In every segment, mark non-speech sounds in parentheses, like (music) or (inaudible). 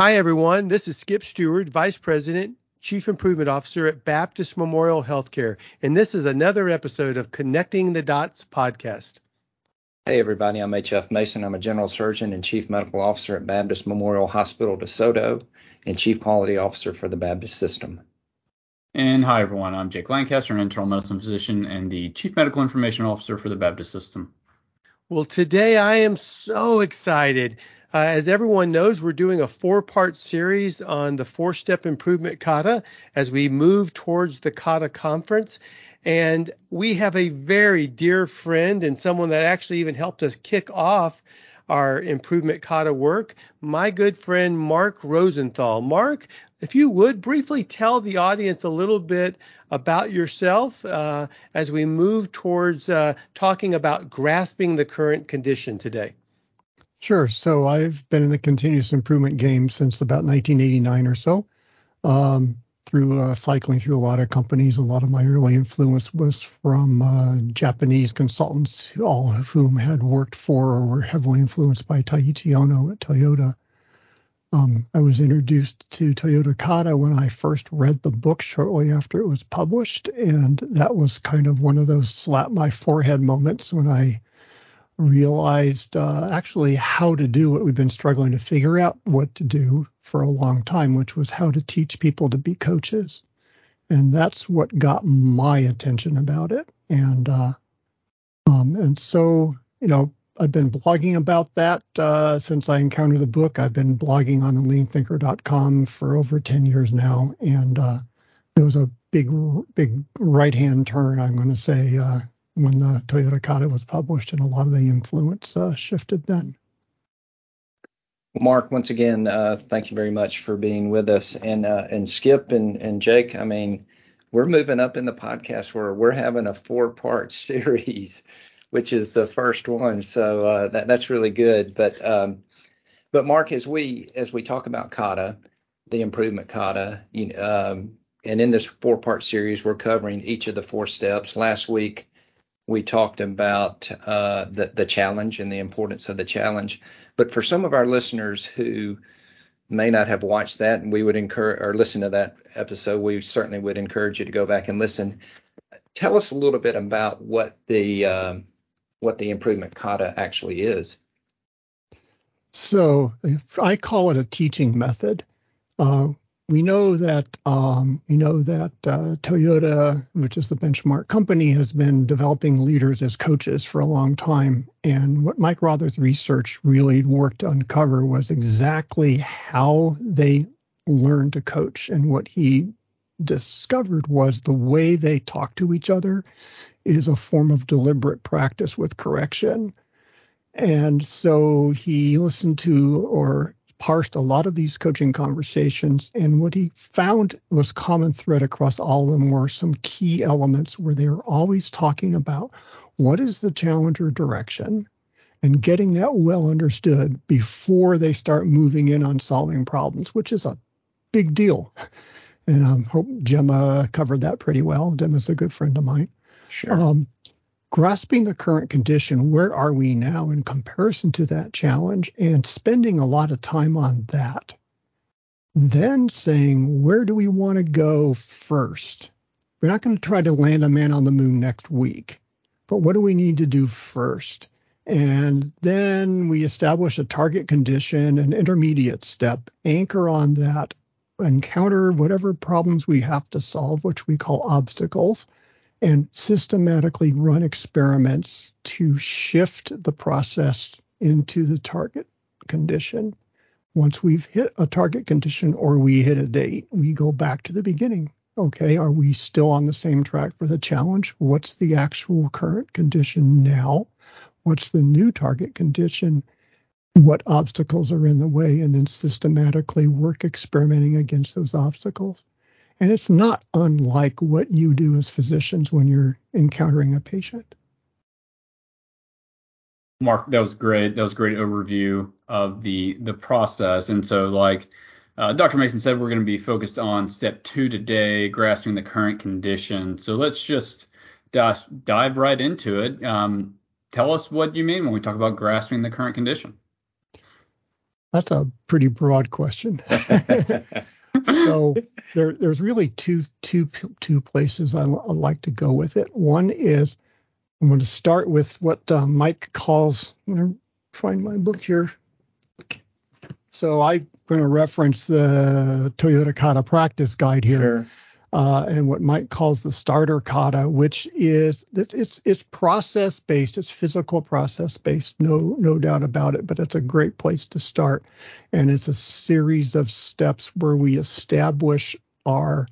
Hi, everyone. This is Skip Stewart, Vice President, Chief Improvement Officer at Baptist Memorial Healthcare, and this is another episode of Connecting the Dots podcast. Hey, everybody. I'm H.F. Mason. I'm a General Surgeon and Chief Medical Officer at Baptist Memorial Hospital DeSoto and Chief Quality Officer for the Baptist System. And hi, everyone. I'm Jake Lancaster, an internal medicine physician and the Chief Medical Information Officer for the Baptist System. Well, today I am so excited. Uh, as everyone knows, we're doing a four part series on the four step improvement kata as we move towards the kata conference. And we have a very dear friend and someone that actually even helped us kick off our improvement kata work, my good friend Mark Rosenthal. Mark, if you would briefly tell the audience a little bit about yourself uh, as we move towards uh, talking about grasping the current condition today. Sure. So I've been in the continuous improvement game since about 1989 or so. Um, through uh, cycling through a lot of companies, a lot of my early influence was from uh, Japanese consultants, all of whom had worked for or were heavily influenced by Taiichi Ohno at Toyota. Um, I was introduced to Toyota Kata when I first read the book shortly after it was published, and that was kind of one of those slap my forehead moments when I realized uh, actually how to do what we've been struggling to figure out what to do for a long time, which was how to teach people to be coaches. And that's what got my attention about it. And uh, um, and so, you know, I've been blogging about that uh, since I encountered the book. I've been blogging on the leanthinker.com for over 10 years now. And uh, it was a big, big right hand turn, I'm going to say, uh, when the Toyota Kata was published, and a lot of the influence uh, shifted then. Mark, once again, uh, thank you very much for being with us. And uh, and Skip and, and Jake, I mean, we're moving up in the podcast where we're having a four part (laughs) series, which is the first one. So uh, that that's really good. But um, but Mark, as we as we talk about kata, the improvement kata, you know, um, and in this four part series, we're covering each of the four steps. Last week we talked about uh, the the challenge and the importance of the challenge. But for some of our listeners who may not have watched that, and we would encourage or listen to that episode, we certainly would encourage you to go back and listen. Tell us a little bit about what the um, what the improvement kata actually is. So I call it a teaching method. Uh, we know that um, we know that uh, Toyota, which is the benchmark company, has been developing leaders as coaches for a long time. And what Mike Rother's research really worked to uncover was exactly how they learn to coach. And what he discovered was the way they talk to each other is a form of deliberate practice with correction. And so he listened to or parsed a lot of these coaching conversations, and what he found was common thread across all of them were some key elements where they were always talking about what is the challenger direction and getting that well understood before they start moving in on solving problems, which is a big deal. And I um, hope Gemma covered that pretty well. Gemma's a good friend of mine. Sure. Um, grasping the current condition, where are we now in comparison to that challenge, and spending a lot of time on that. Then saying, where do we want to go first? We're not going to try to land a man on the moon next week, but what do we need to do first? And then we establish a target condition, an intermediate step, anchor on that, encounter whatever problems we have to solve, which we call obstacles and systematically run experiments to shift the process into the target condition. Once we've hit a target condition or we hit a date, we go back to the beginning. Okay, are we still on the same track for the challenge? What's the actual current condition now? What's the new target condition? What obstacles are in the way? And then systematically work experimenting against those obstacles. And it's not unlike what you do as physicians when you're encountering a patient. Mark, that was great. That was a great overview of the the process. And so, like uh, Dr. Mason said, we're going to be focused on step two today, grasping the current condition. So let's just dive, dive right into it. Um, tell us what you mean when we talk about grasping the current condition. That's a pretty broad question. (laughs) so (laughs) there, there's really two, two, two places I, I, like to go with it. One is I'm going to start with what uh, Mike calls. I'm going to find my book here. So I'm going to reference the Toyota Kata practice guide here. Sure uh, and what Mike calls the starter kata, which is it's it's, process based, it's physical process based, no no doubt about it. But it's a great place to start, and it's a series of steps where we establish our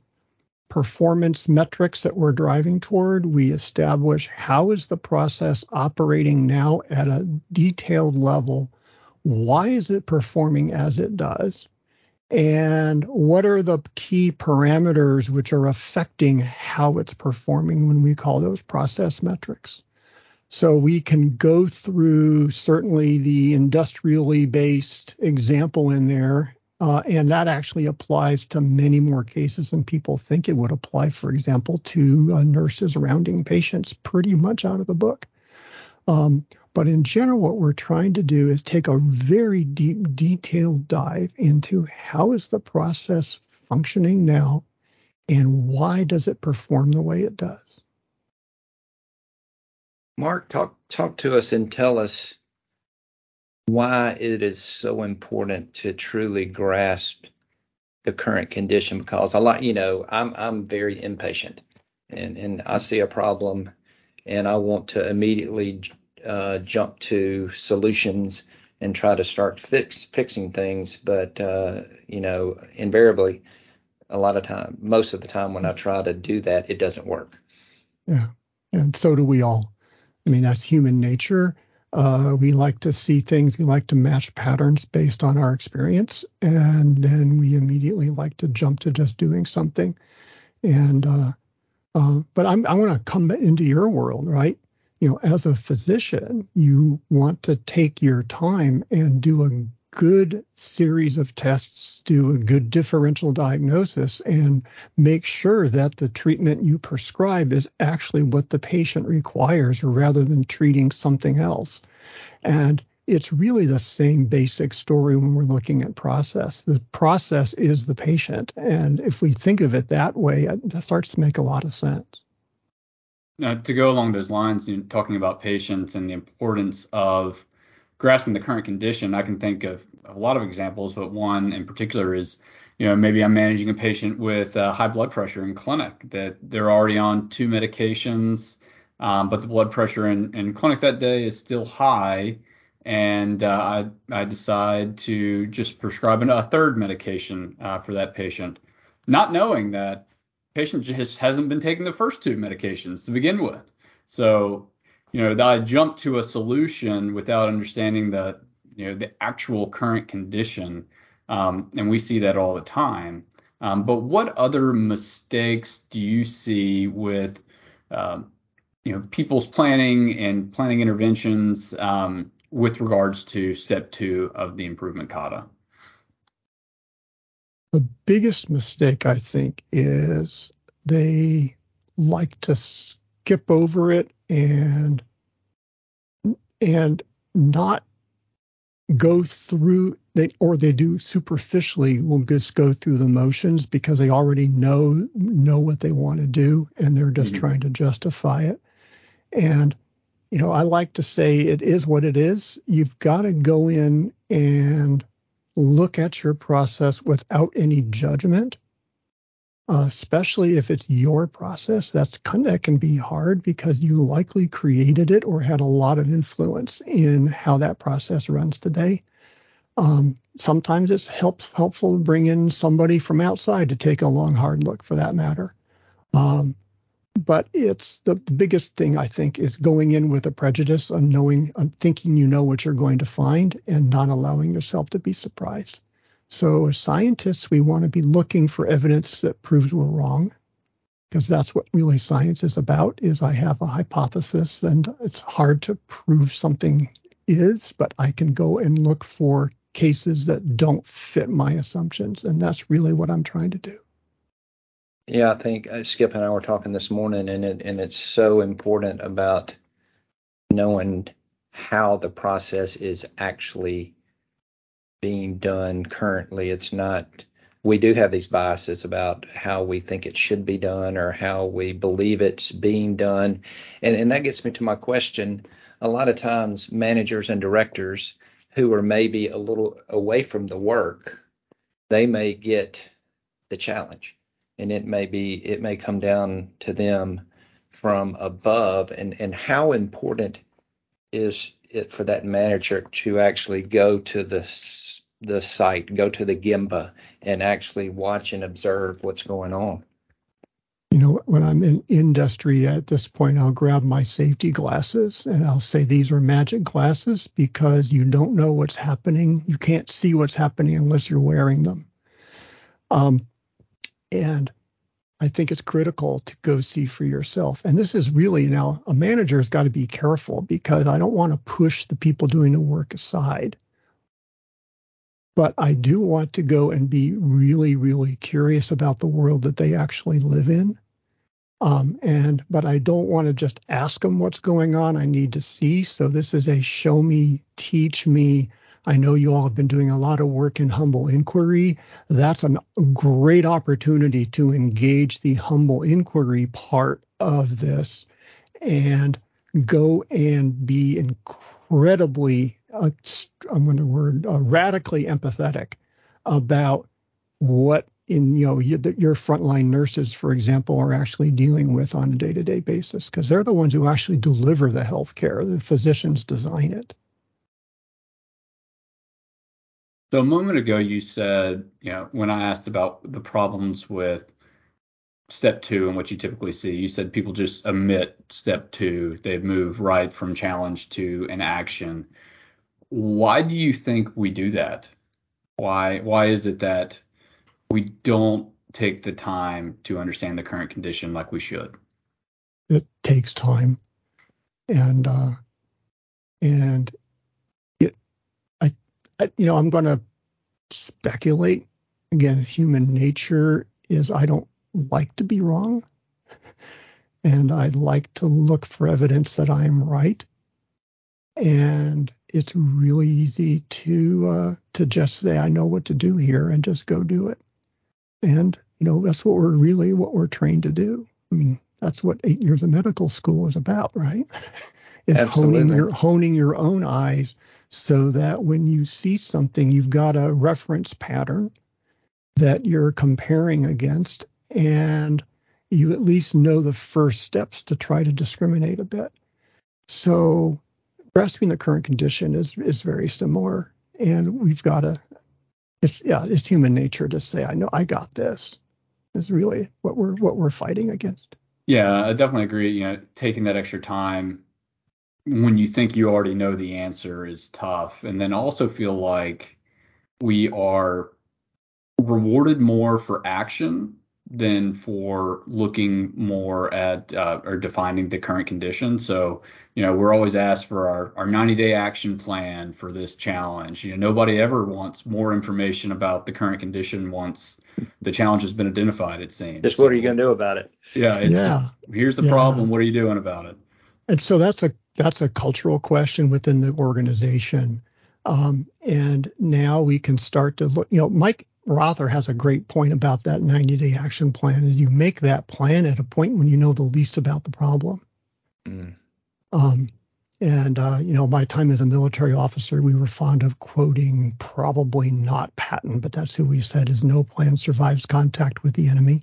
performance metrics that we're driving toward. We establish how is the process operating now at a detailed level. Why is it performing as it does? And what are the key parameters which are affecting how it's performing when we call those process metrics. So we can go through certainly the industrially based example in there, uh, and that actually applies to many more cases than people think it would apply, for example, to uh, nurses rounding patients pretty much out of the book. Um, but in general, what we're trying to do is take a very deep, detailed dive into how is the process functioning now and why does it perform the way it does. Mark, talk talk to us and tell us why it is so important to truly grasp the current condition because I like you know I'm I'm very impatient and and I see a problem and I want to immediately uh, jump to solutions and try to start fix fixing things. But uh, you know, invariably, a lot of time, most of the time, when I try to do that, it doesn't work. Yeah, and so do we all. I mean, that's human nature. Uh, we like to see things, we like to match patterns based on our experience, and then we immediately like to jump to just doing something. And uh, uh, but I'm, I want to come into your world, right? You know, as a physician, you want to take your time and do a mm. good series of tests, do a good differential diagnosis, and make sure that the treatment you prescribe is actually what the patient requires rather than treating something else. And it's really the same basic story when we're looking at process. The process is the patient. And if we think of it that way, that starts to make a lot of sense. Uh, to go along those lines, you know, talking about patients and the importance of grasping the current condition, I can think of a lot of examples, but one in particular is, you know, maybe I'm managing a patient with uh, high blood pressure in clinic that they're already on two medications, um, but the blood pressure in, in clinic that day is still high, and uh, I, I decide to just prescribe a third medication uh, for that patient, not knowing that patient just hasn't been taking the first two medications to begin with. So, you know, that I jump to a solution without understanding the, you know, the actual current condition. Um, and we see that all the time. Um, but what other mistakes do you see with, um, you know, people's planning and planning interventions um, with regards to step two of the improvement kata? The biggest mistake, I think, is they like to skip over it and and not go through they or they do superficially will just go through the motions because they already know know what they want to do and they're just mm-hmm. trying to justify it and you know i like to say it is what it is you've got to go in and look at your process without any judgment, uh, especially if it's your process. That's that can be hard because you likely created it or had a lot of influence in how that process runs today. Um, sometimes it's help, helpful to bring in somebody from outside to take a long, hard look for that matter. Um, but it's the, biggest thing I think is going in with a prejudice on knowing, on thinking you know what you're going to find and not allowing yourself to be surprised. So as scientists, we want to be looking for evidence that proves we're wrong because that's what really science is about is I have a hypothesis and it's hard to prove something is, but I can go and look for cases that don't fit my assumptions. And that's really what I'm trying to do. Yeah, I think uh, Skip and I were talking this morning, and it and it's so important about knowing how the process is actually being done currently. It's not we do have these biases about how we think it should be done or how we believe it's being done. And, and that gets me to my question. A lot of times, managers and directors who are maybe a little away from the work, they may get the challenge. And it may be, it may come down to them from above. And, and how important is it for that manager to actually go to the the site, go to the gemba and actually watch and observe what's going on. You know, when I'm in industry at this point, I'll grab my safety glasses and I'll say these are magic glasses because you don't know what's happening. You can't see what's happening unless you're wearing them. Um, and I think it's critical to go see for yourself. And this is really now a manager has got to be careful because I don't want to push the people doing the work aside but I do want to go and be really, really curious about the world that they actually live in. Um, and but I don't want to just ask them what's going on. I need to see. So this is a show me, teach me. I know you all have been doing a lot of work in humble inquiry. That's a great opportunity to engage the humble inquiry part of this and go and be incredibly uh, I'm going to word uh, radically empathetic about what in you know you, your frontline nurses, for example, are actually dealing with on a day-to-day basis because they're the ones who actually deliver the health care. The physicians design it. So a moment ago, you said, you know, when I asked about the problems with step two and what you typically see, you said people just omit step two. They move right from challenge to an action. Why do you think we do that? Why why is it that we don't take the time to understand the current condition like we should? It takes time, and uh, and I, you know I'm going to speculate again. Human nature is I don't like to be wrong, (laughs) and I like to look for evidence that I'm right, and it's really easy to uh, to just say I know what to do here and just go do it. And you know that's what we're really what we're trained to do. I mean that's what eight years of medical school is about, right? (laughs) is Absolutely. honing your honing your own eyes so that when you see something, you've got a reference pattern that you're comparing against, and you at least know the first steps to try to discriminate a bit. So grasping the current condition is is very similar, and we've got to. It's yeah, it's human nature to say, I know I got this. Is really what we're what we're fighting against. Yeah, I definitely agree. You know, taking that extra time when you think you already know the answer is tough, and then also feel like we are rewarded more for action than for looking more at uh, or defining the current condition. So, you know, we're always asked for our, our 90 day action plan for this challenge. You know, nobody ever wants more information about the current condition once the challenge has been identified, it seems. Just what are you going to do about it? Yeah. yeah. Just, here's the yeah. problem. What are you doing about it? And so that's a that's a cultural question within the organization. Um, and now we can start to look, you know, Mike Rother has a great point about that 90 day action plan is you make that plan at a point when you know the least about the problem. Mm. Um, and, uh, you know, my time as a military officer, we were fond of quoting probably not Patton, but that's who we said is no plan survives contact with the enemy.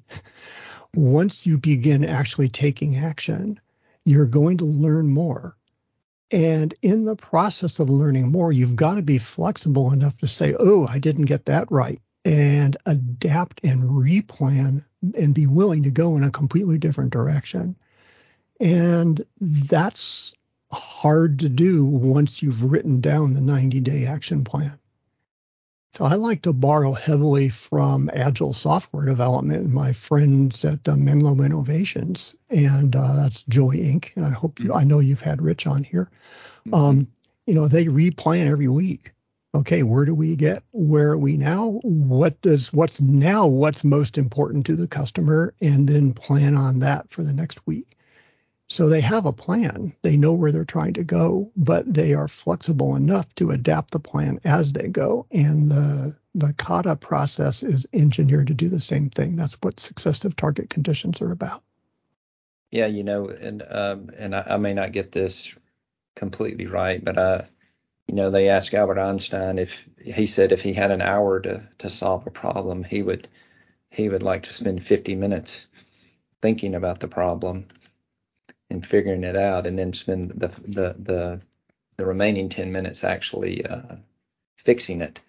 Once you begin actually taking action, you're going to learn more. And in the process of learning more, you've got to be flexible enough to say, oh, I didn't get that right and adapt and replan and be willing to go in a completely different direction. And that's hard to do once you've written down the 90 day action plan. So I like to borrow heavily from agile software development and my friends at uh, Menlo Innovations, and uh, that's Joy Inc. And I hope you, I know you've had Rich on here. Mm-hmm. Um, you know, they replan every week okay, where do we get? Where are we now? What does what's now? What's most important to the customer, and then plan on that for the next week. So they have a plan. They know where they're trying to go, but they are flexible enough to adapt the plan as they go. And the the kata process is engineered to do the same thing. That's what successive target conditions are about. Yeah, you know, and um, and I, I may not get this completely right, but I, you know, they asked Albert Einstein if he said if he had an hour to to solve a problem, he would he would like to spend 50 minutes thinking about the problem and figuring it out, and then spend the the the, the remaining 10 minutes actually uh, fixing it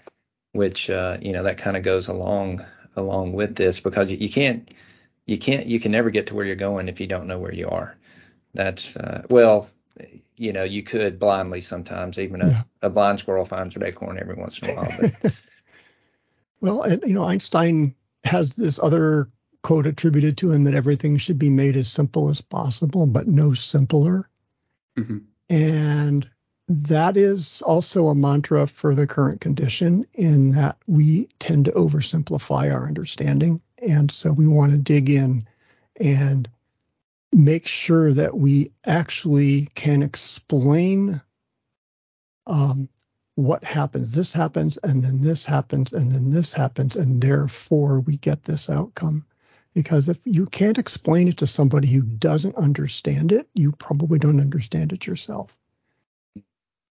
which uh, you know that kind of goes along along with this because you, you, can't you can't you can never get to where you're going if you don't know where you are. That's uh, well, you know, you could blindly sometimes. Even a, yeah. a blind squirrel finds an acorn every once in a while. But. (laughs) well, and, you know, Einstein has this other quote attributed to him that everything should be made as simple as possible, but no simpler. Mm-hmm. And that is also a mantra for the current condition in that we tend to oversimplify our understanding. And so we want to dig in and make sure that we actually can explain um, what happens. This happens, and then this happens, and then this happens, and therefore we get this outcome. Because if you can't explain it to somebody who doesn't understand it, you probably don't understand it yourself.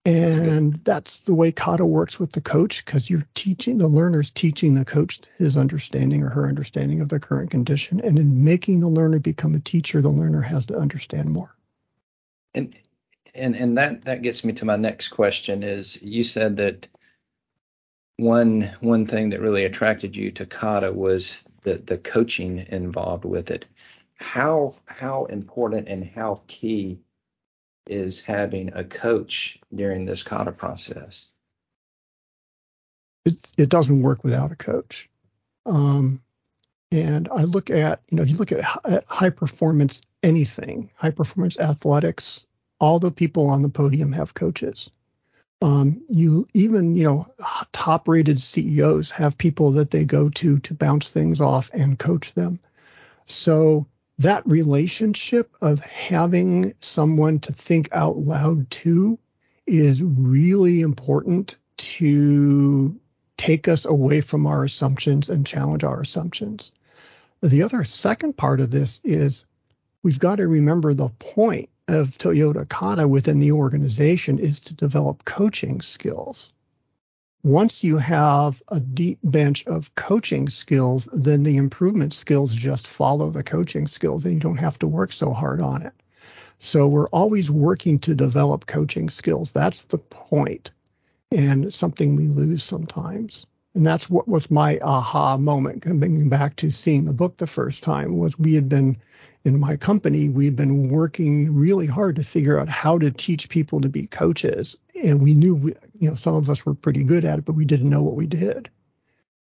And that's the way kata works with the coach because you're teaching the learner's teaching the coach his understanding or her understanding of the current condition. And in making the learner become a teacher, the learner has to understand more. And and and that that gets me to my next question is you said that one one thing that really attracted you to kata was the the coaching involved with it. How how important and how key is having a coach during this kata process? It, it doesn't work without a coach. Um, and I look at, you know, you look at, at high performance anything, high performance athletics, all the people on the podium have coaches. Um, you even, you know, top rated CEOs have people that they go to to bounce things off and coach them. So that relationship of having someone to think out loud to is really important to take us away from our assumptions and challenge our assumptions. The other second part of this is we've got to remember the point of Toyota Kata within the organization is to develop coaching skills once you have a deep bench of coaching skills, then the improvement skills just follow the coaching skills and you don't have to work so hard on it. So we're always working to develop coaching skills. That's the point, and something we lose sometimes. And that's what was my aha moment coming back to seeing the book the first time was we had been in my company, we've been working really hard to figure out how to teach people to be coaches. And we knew, we, you know, some of us were pretty good at it, but we didn't know what we did.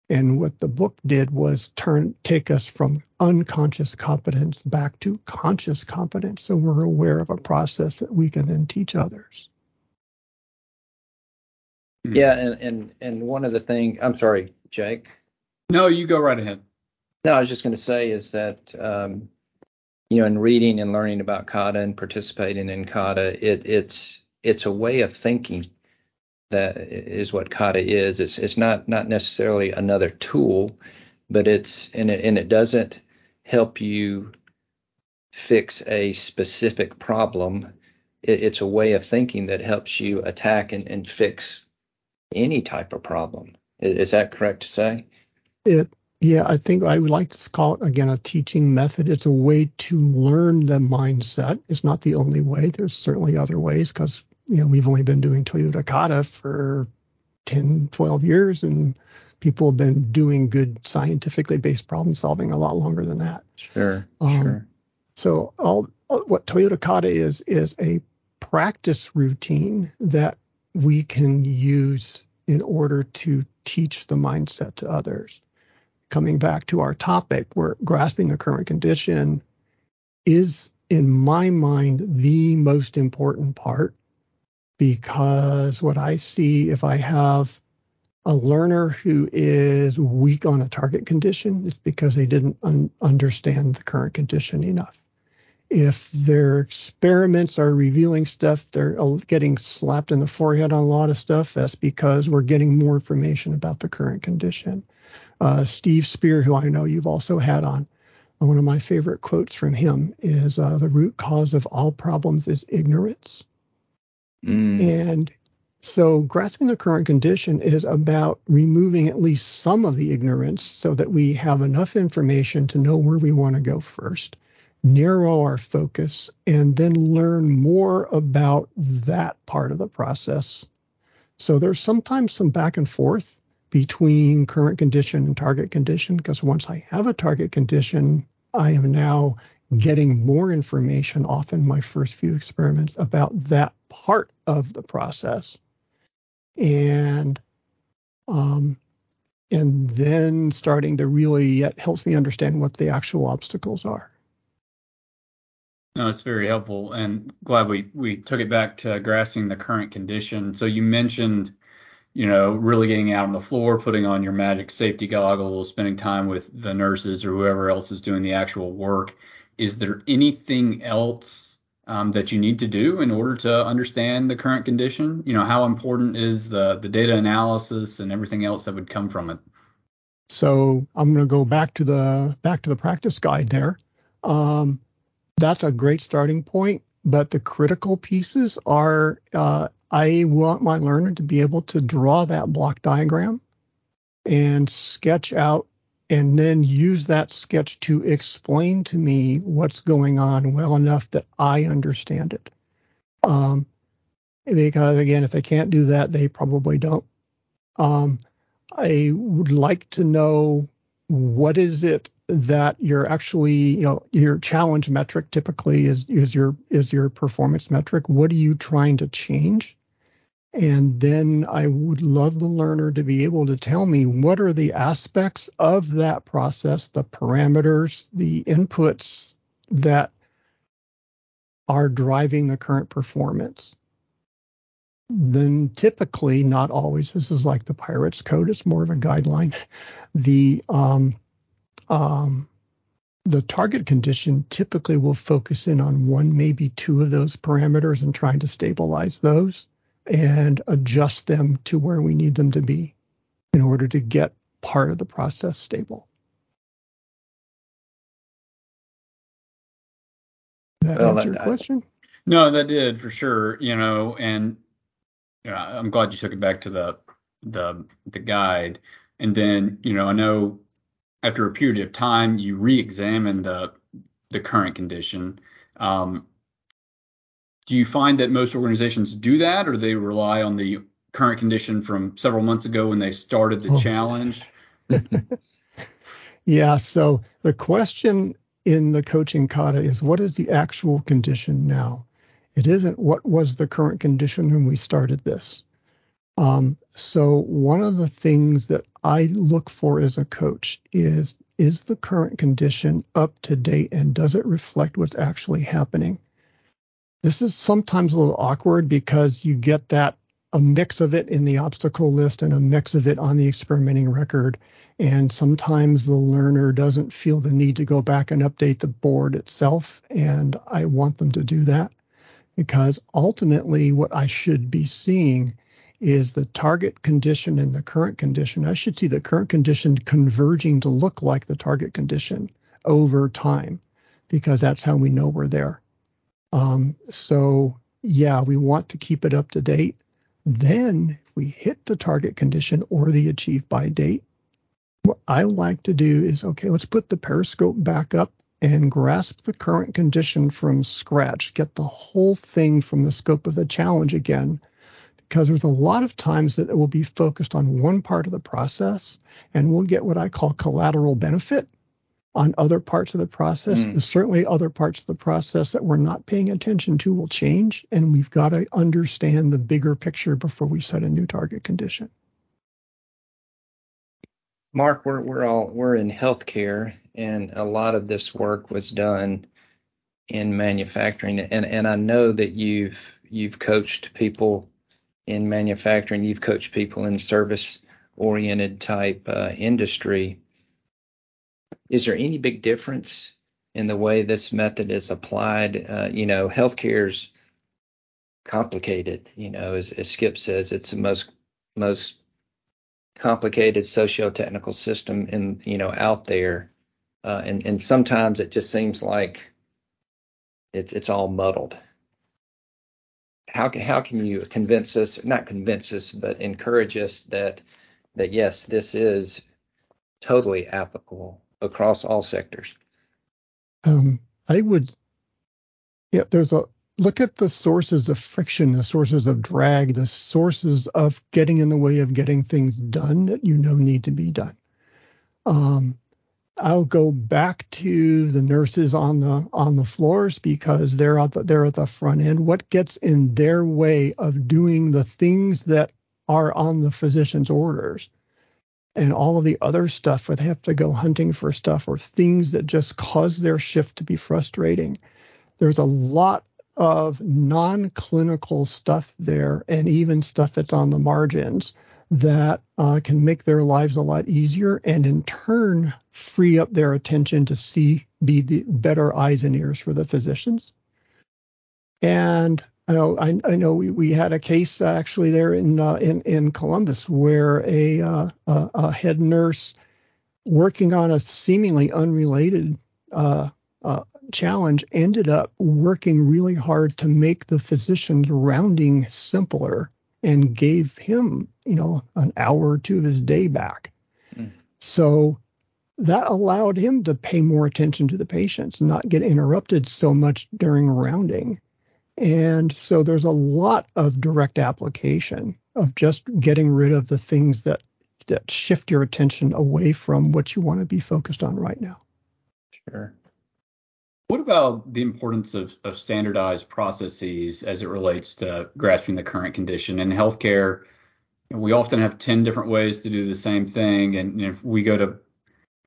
And what the book did was turn, take us from unconscious competence back to conscious competence. So we're aware of a process that we can then teach others. Yeah. And, and, and one of the things, I'm sorry, Jake. No, you go right ahead. No, I was just going to say is that, um, you know, in reading and learning about kata and participating in kata, it, it's it's a way of thinking that is what kata is. It's it's not not necessarily another tool, but it's and it and it doesn't help you fix a specific problem. It, it's a way of thinking that helps you attack and, and fix any type of problem. Is, is that correct to say? It yeah, I think I would like to call it again a teaching method. It's a way to learn the mindset. It's not the only way. There's certainly other ways because you know we've only been doing Toyota Kata for 10, 12 years, and people have been doing good scientifically based problem solving a lot longer than that. Sure, um, sure. So all what Toyota Kata is is a practice routine that we can use in order to teach the mindset to others coming back to our topic, where grasping the current condition is, in my mind, the most important part because what I see if I have a learner who is weak on a target condition, it's because they didn't un- understand the current condition enough. If their experiments are revealing stuff, they're uh, getting slapped in the forehead on a lot of stuff. That's because we're getting more information about the current condition. Uh, Steve Spear, who I know you've also had on, one of my favorite quotes from him is uh, the root cause of all problems is ignorance. Mm. And so grasping the current condition is about removing at least some of the ignorance so that we have enough information to know where we want to go first, narrow our focus, and then learn more about that part of the process. So there's sometimes some back and forth between current condition and target condition because once I have a target condition, I am now getting more information off in my first few experiments about that part of the process. And um, and then starting to really it helps me understand what the actual obstacles are. No, it's very helpful, and glad we we took it back to grasping the current condition. So you mentioned you know, really getting out on the floor, putting on your magic safety goggles, spending time with the nurses or whoever else is doing the actual work. Is there anything else um, that you need to do in order to understand the current condition? You know, how important is the the data analysis and everything else that would come from it? So I'm going to go back to the back to the practice guide there. Um, that's a great starting point, but the critical pieces are uh, I want my learner to be able to draw that block diagram and sketch out and then use that sketch to explain to me what's going on well enough that I understand it. Um, because again, if they can't do that, they probably don't. Um, I would like to know what is it that you're actually, you know, your challenge metric typically is is your is your performance metric. What are you trying to change? And then I would love the learner to be able to tell me what are the aspects of that process, the parameters, the inputs that are driving the current performance. Then typically, not always, this is like the Pirates code, it's more of a guideline. The um, um, the target condition typically will focus in on one, maybe two of those parameters and trying to stabilize those and adjust them to where we need them to be in order to get part of the process stable. That well, answer your question? No, that did for sure. You know, and you know, I'm glad you took it back to the the the guide. And then, you know, I know after a period of time you re-examine the the current condition. Um, do you find that most organizations do that, or they rely on the current condition from several months ago when they started the oh. challenge? (laughs) yeah. So the question in the coaching kata is what is the actual condition now? It isn't what was the current condition when we started this. Um, so one of the things that I look for as a coach is is the current condition up to date and does it reflect what's actually happening? This is sometimes a little awkward because you get that a mix of it in the obstacle list and a mix of it on the experimenting record. And sometimes the learner doesn't feel the need to go back and update the board itself. And I want them to do that because ultimately what I should be seeing is the target condition and the current condition. I should see the current condition converging to look like the target condition over time because that's how we know we're there. Um, so yeah, we want to keep it up to date. Then if we hit the target condition or the achieve by date, what I like to do is, okay, let's put the periscope back up and grasp the current condition from scratch, get the whole thing from the scope of the challenge again, because there's a lot of times that it will be focused on one part of the process and we'll get what I call collateral benefit on other parts of the process. Mm. Certainly, other parts of the process that we're not paying attention to will change, and we've got to understand the bigger picture before we set a new target condition. Mark, we're we're all we're in healthcare, and a lot of this work was done in manufacturing, and and I know that you've you've coached people in manufacturing, you've coached people in service oriented type uh, industry is there any big difference in the way this method is applied. Uh, you know, healthcare's complicated. You know, as, as Skip says, it's the most most complicated socio-technical system in you know out there, uh, and and sometimes it just seems like it's it's all muddled. How can how can you convince us? Not convince us, but encourage us that that yes, this is totally applicable across all sectors. Um, I would, yeah. There's a look at the sources of friction, the sources of drag, the sources of getting in the way of getting things done that you know need to be done. Um, I'll go back to the nurses on the on the floors because they're at the, they're at the front end. What gets in their way of doing the things that are on the physician's orders? And all of the other stuff where they have to go hunting for stuff or things that just cause their shift to be frustrating. There's a lot of non clinical stuff there and even stuff that's on the margins that uh, can make their lives a lot easier and in turn free up their attention to see, be the better eyes and ears for the physicians. And I know, I, I know we, we had a case actually there in uh, in in Columbus where a, uh, a, a head nurse working on a seemingly unrelated uh, uh, challenge ended up working really hard to make the physician's rounding simpler and gave him, you know, an hour or two of his day back. Mm. So that allowed him to pay more attention to the patients, not get interrupted so much during rounding. And so there's a lot of direct application of just getting rid of the things that that shift your attention away from what you want to be focused on right now. Sure. What about the importance of, of standardized processes as it relates to grasping the current condition in healthcare? We often have 10 different ways to do the same thing. And if we go to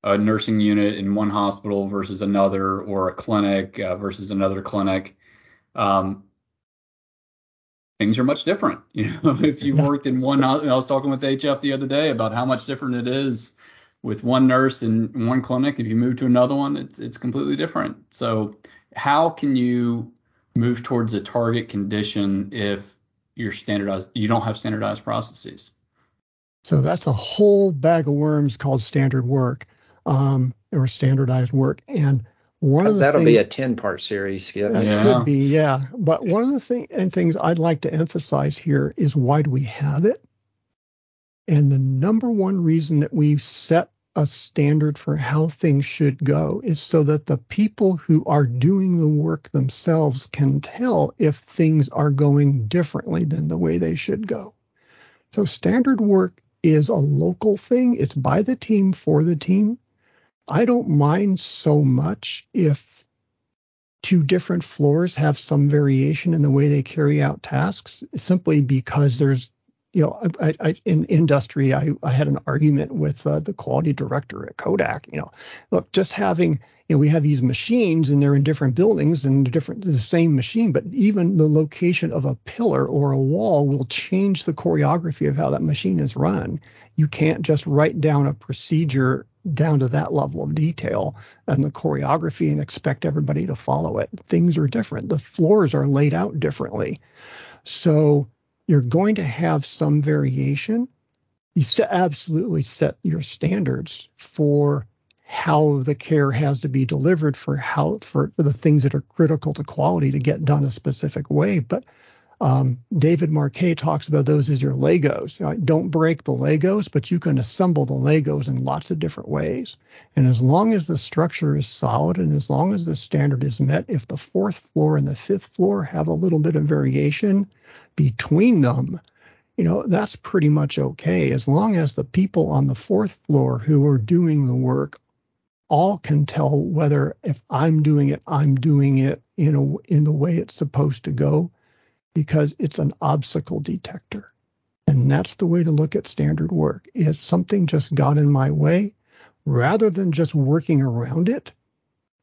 a nursing unit in one hospital versus another, or a clinic uh, versus another clinic, um, things are much different. (laughs) You know, if you worked in one, I was talking with HF the other day about how much different it is with one nurse in one clinic, if you move to another one, it's it's completely different. So how can you move towards a target condition if you're standardized you don't have standardized processes? So that's a whole bag of worms called standard work um, or standardized work. And one of the that'll things, be a 10 part series, Skip. That yeah. could be, yeah. But one of the thing, and things I'd like to emphasize here is why do we have it? And the number one reason that we've set a standard for how things should go is so that the people who are doing the work themselves can tell if things are going differently than the way they should go. So standard work is a local thing. It's by the team for the team. I don't mind so much if two different floors have some variation in the way they carry out tasks simply because there's you know, I, I, in industry, I, I had an argument with uh, the quality director at Kodak. You know, look, just having, you know, we have these machines and they're in different buildings and different, the same machine, but even the location of a pillar or a wall will change the choreography of how that machine is run. You can't just write down a procedure down to that level of detail and the choreography and expect everybody to follow it. Things are different. The floors are laid out differently. So you're going to have some variation. You absolutely set your standards for how the care has to be delivered for how for, for the things that are critical to quality to get done a specific way. But um, David Marquet talks about those as your Legos. Don't break the Legos, but you can assemble the Legos in lots of different ways. And as long as the structure is solid and as long as the standard is met, if the fourth floor and the fifth floor have a little bit of variation between them, you know, that's pretty much okay. As long as the people on the fourth floor who are doing the work all can tell whether if I'm doing it, I'm doing it in a in the way it's supposed to go because it's an obstacle detector. And that's the way to look at standard work is something just got in my way rather than just working around it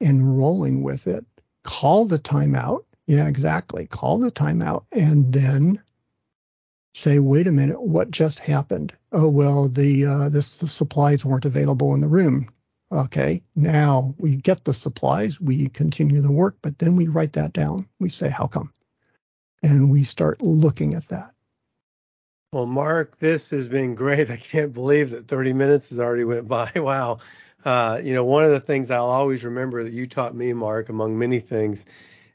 and rolling with it. Call the timeout. Yeah, exactly. Call the timeout and then say, wait a minute, what just happened? Oh, well, the, uh, this, the supplies weren't available in the room. Okay, now we get the supplies, we continue the work, but then we write that down. We say, how come? And we start looking at that. Well, Mark, this has been great. I can't believe that 30 minutes has already went by. (laughs) Wow. Uh, you know, one of the things I'll always remember that you taught me, Mark, among many things,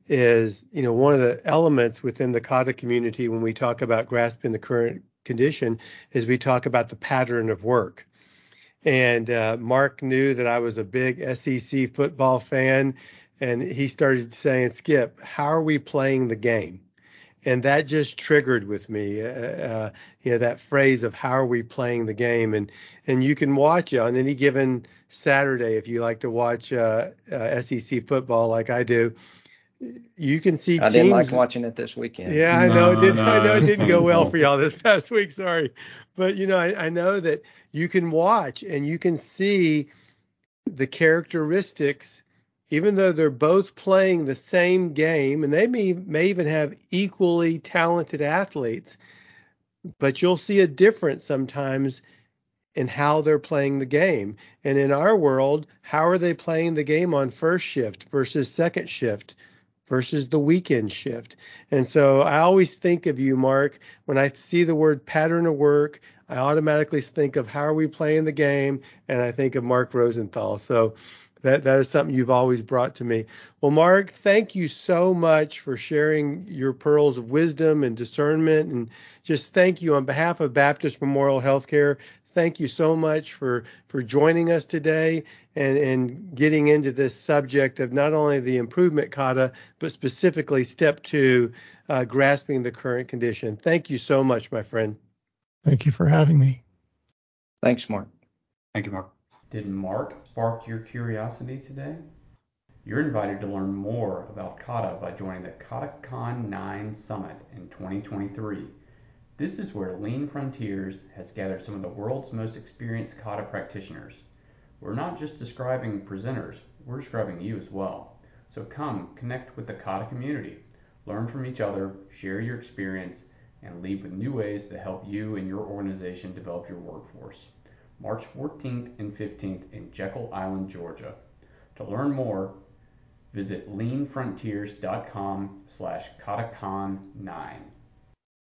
is you know one of the elements within the kata community when we talk about grasping the current condition is we talk about the pattern of work. And uh, Mark knew that I was a big SEC football fan, and he started saying, "Skip, how are we playing the game?" And that just triggered with me uh, uh, you know that phrase of how are we playing the game and and you can watch it on any given saturday if you like to watch uh, uh sec football like i do you can see I teams. didn't like watching it this weekend. Yeah, I know it did. No. I know it didn't go well for y'all this past week. Sorry, but you know, I, I know that you can watch and you can see the characteristics even though they're both playing the same game and they may, may even have equally talented athletes, but you'll see a difference sometimes in how they're playing the game. And in our world, how are they playing the game on first shift versus second shift versus the weekend shift? And so I always think of you, Mark, when I see the word pattern of work, I automatically think of how are we playing the game, and I think of Mark Rosenthal. So that that is something you've always brought to me. Well, Mark, thank you so much for sharing your pearls of wisdom and discernment, and just thank you on behalf of Baptist Memorial Healthcare. Thank you so much for for joining us today and and getting into this subject of not only the improvement kata, but specifically step two, uh, grasping the current condition. Thank you so much, my friend. Thank you for having me. Thanks, Mark. Thank you, Mark. Did Mark spark your curiosity today? You're invited to learn more about Kata by joining the KataCon 9 Summit in 2023. This is where Lean Frontiers has gathered some of the world's most experienced Kata practitioners. We're not just describing presenters, we're describing you as well. So come connect with the Kata community, learn from each other, share your experience, and leave with new ways to help you and your organization develop your workforce. March 14th and 15th in Jekyll Island, Georgia. To learn more, visit leanfrontiers.com slash katacon9.